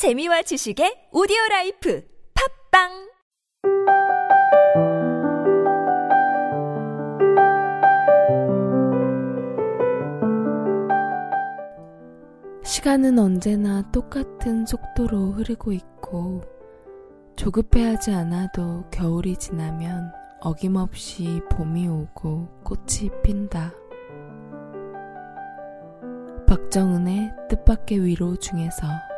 재미와 지식의 오디오 life 팟빵 시간은 언제나 똑같은 속도로 흐르고 있고 조급해하지 않아도 겨울이 지나면 어김없이 봄이 오고 꽃이 핀다. 박정은의 뜻밖의 위로 중에서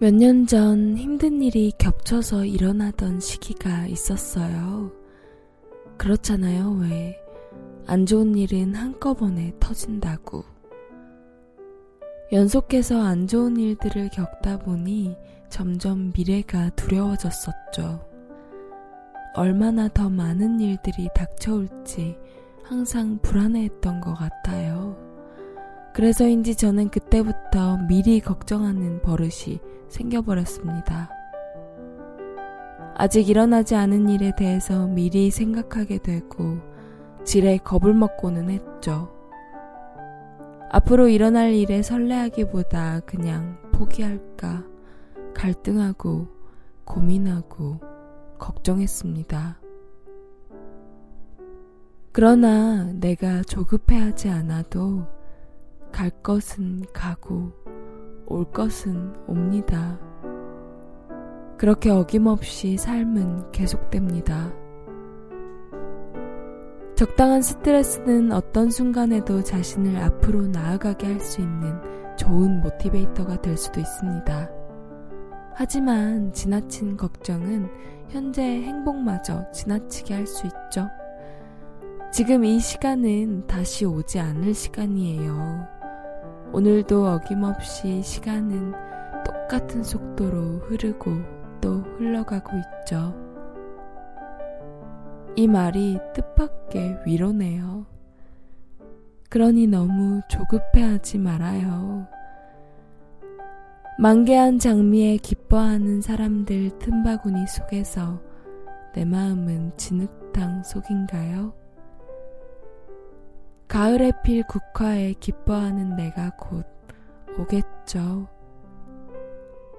몇 년 전 힘든 일이 겹쳐서 일어나던 시기가 있었어요. 그렇잖아요, 왜. 안 좋은 일은 한꺼번에 터진다고. 연속해서 안 좋은 일들을 겪다 보니 점점 미래가 두려워졌었죠. 얼마나 더 많은 일들이 닥쳐올지 항상 불안해했던 것 같아요. 그래서인지 저는 그때부터 미리 걱정하는 버릇이 생겨버렸습니다. 아직 일어나지 않은 일에 대해서 미리 생각하게 되고 지레 겁을 먹고는 했죠. 앞으로 일어날 일에 설레하기보다 그냥 포기할까 갈등하고 고민하고 걱정했습니다. 그러나 내가 조급해하지 않아도 갈 것은 가고 올 것은 옵니다. 그렇게 어김없이 삶은 계속됩니다. 적당한 스트레스는 어떤 순간에도 자신을 앞으로 나아가게 할 수 있는 좋은 모티베이터가 될 수도 있습니다. 하지만 지나친 걱정은 현재의 행복마저 지나치게 할 수 있죠. 지금 이 시간은 다시 오지 않을 시간이에요. 오늘도 어김없이 시간은 똑같은 속도로 흐르고 또 흘러가고 있죠. 이 말이 뜻밖의 위로네요. 그러니 너무 조급해하지 말아요. 만개한 장미에 기뻐하는 사람들 틈바구니 속에서 내 마음은 진흙탕 속인가요? 가을에 필 국화에 기뻐하는 내가 곧 오겠죠.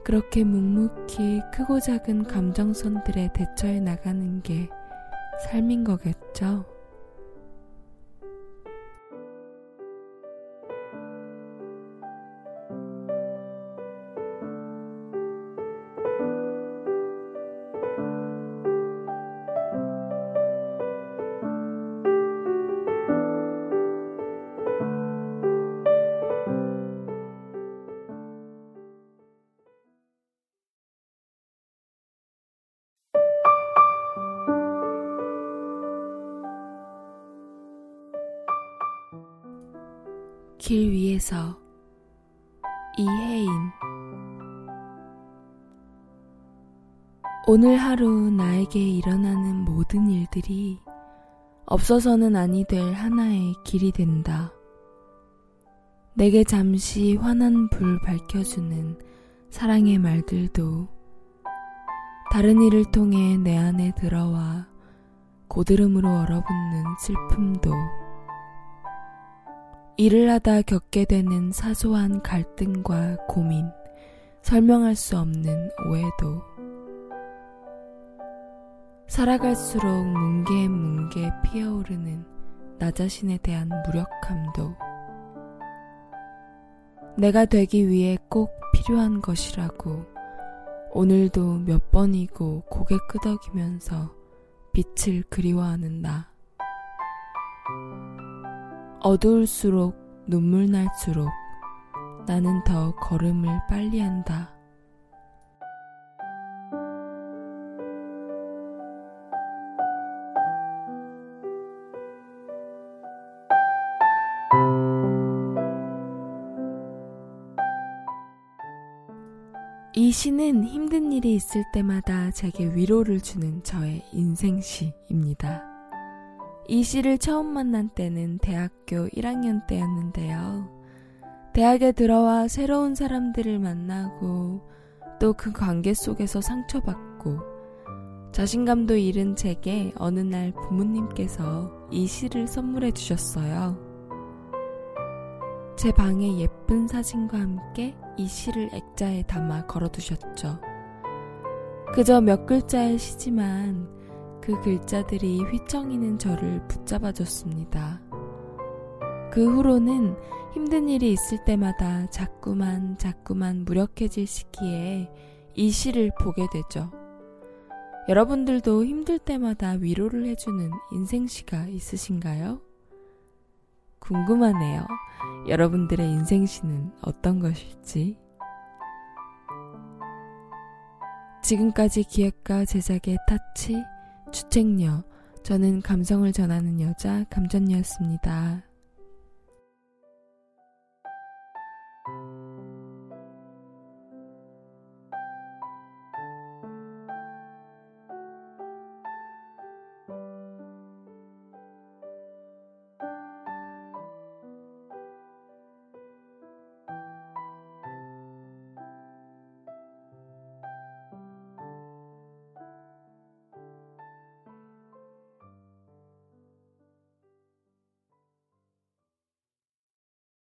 그렇게 묵묵히 크고 작은 감정선들에 대처해 나가는 게 삶인 거겠죠. 길 위에서 이혜인 오늘 하루 나에게 일어나는 모든 일들이 없어서는 아니 될 하나의 길이 된다. 내게 잠시 환한 불 밝혀주는 사랑의 말들도 다른 일을 통해 내 안에 들어와 고드름으로 얼어붙는 슬픔도 일을 하다 겪게 되는 사소한 갈등과 고민, 설명할 수 없는 오해도, 살아갈수록 뭉게뭉게 피어오르는 나 자신에 대한 무력함도, 내가 되기 위해 꼭 필요한 것이라고 오늘도 몇 번이고 고개 끄덕이면서 빛을 그리워하는 나. 어두울수록 눈물 날수록 나는 더 걸음을 빨리 한다. 이 시는 힘든 일이 있을 때마다 제게 위로를 주는 저의 인생시입니다. 이 씨를 처음 만난 때는 대학교 1학년 때였는데요. 대학에 들어와 새로운 사람들을 만나고 또 그 관계 속에서 상처받고 자신감도 잃은 제게 어느 날 부모님께서 이 시를 선물해 주셨어요. 제 방에 예쁜 사진과 함께 이 시를 액자에 담아 걸어 두셨죠. 그저 몇 글자의 시지만 그 글자들이 휘청이는 저를 붙잡아줬습니다. 그 후로는 힘든 일이 있을 때마다 자꾸만 자꾸만 무력해질 시기에 이 시를 보게 되죠. 여러분들도 힘들 때마다 위로를 해주는 인생시가 있으신가요? 궁금하네요. 여러분들의 인생시는 어떤 것일지. 지금까지 기획과 제작의 타치, 주책녀, 저는 감성을 전하는 여자 감전녀였습니다.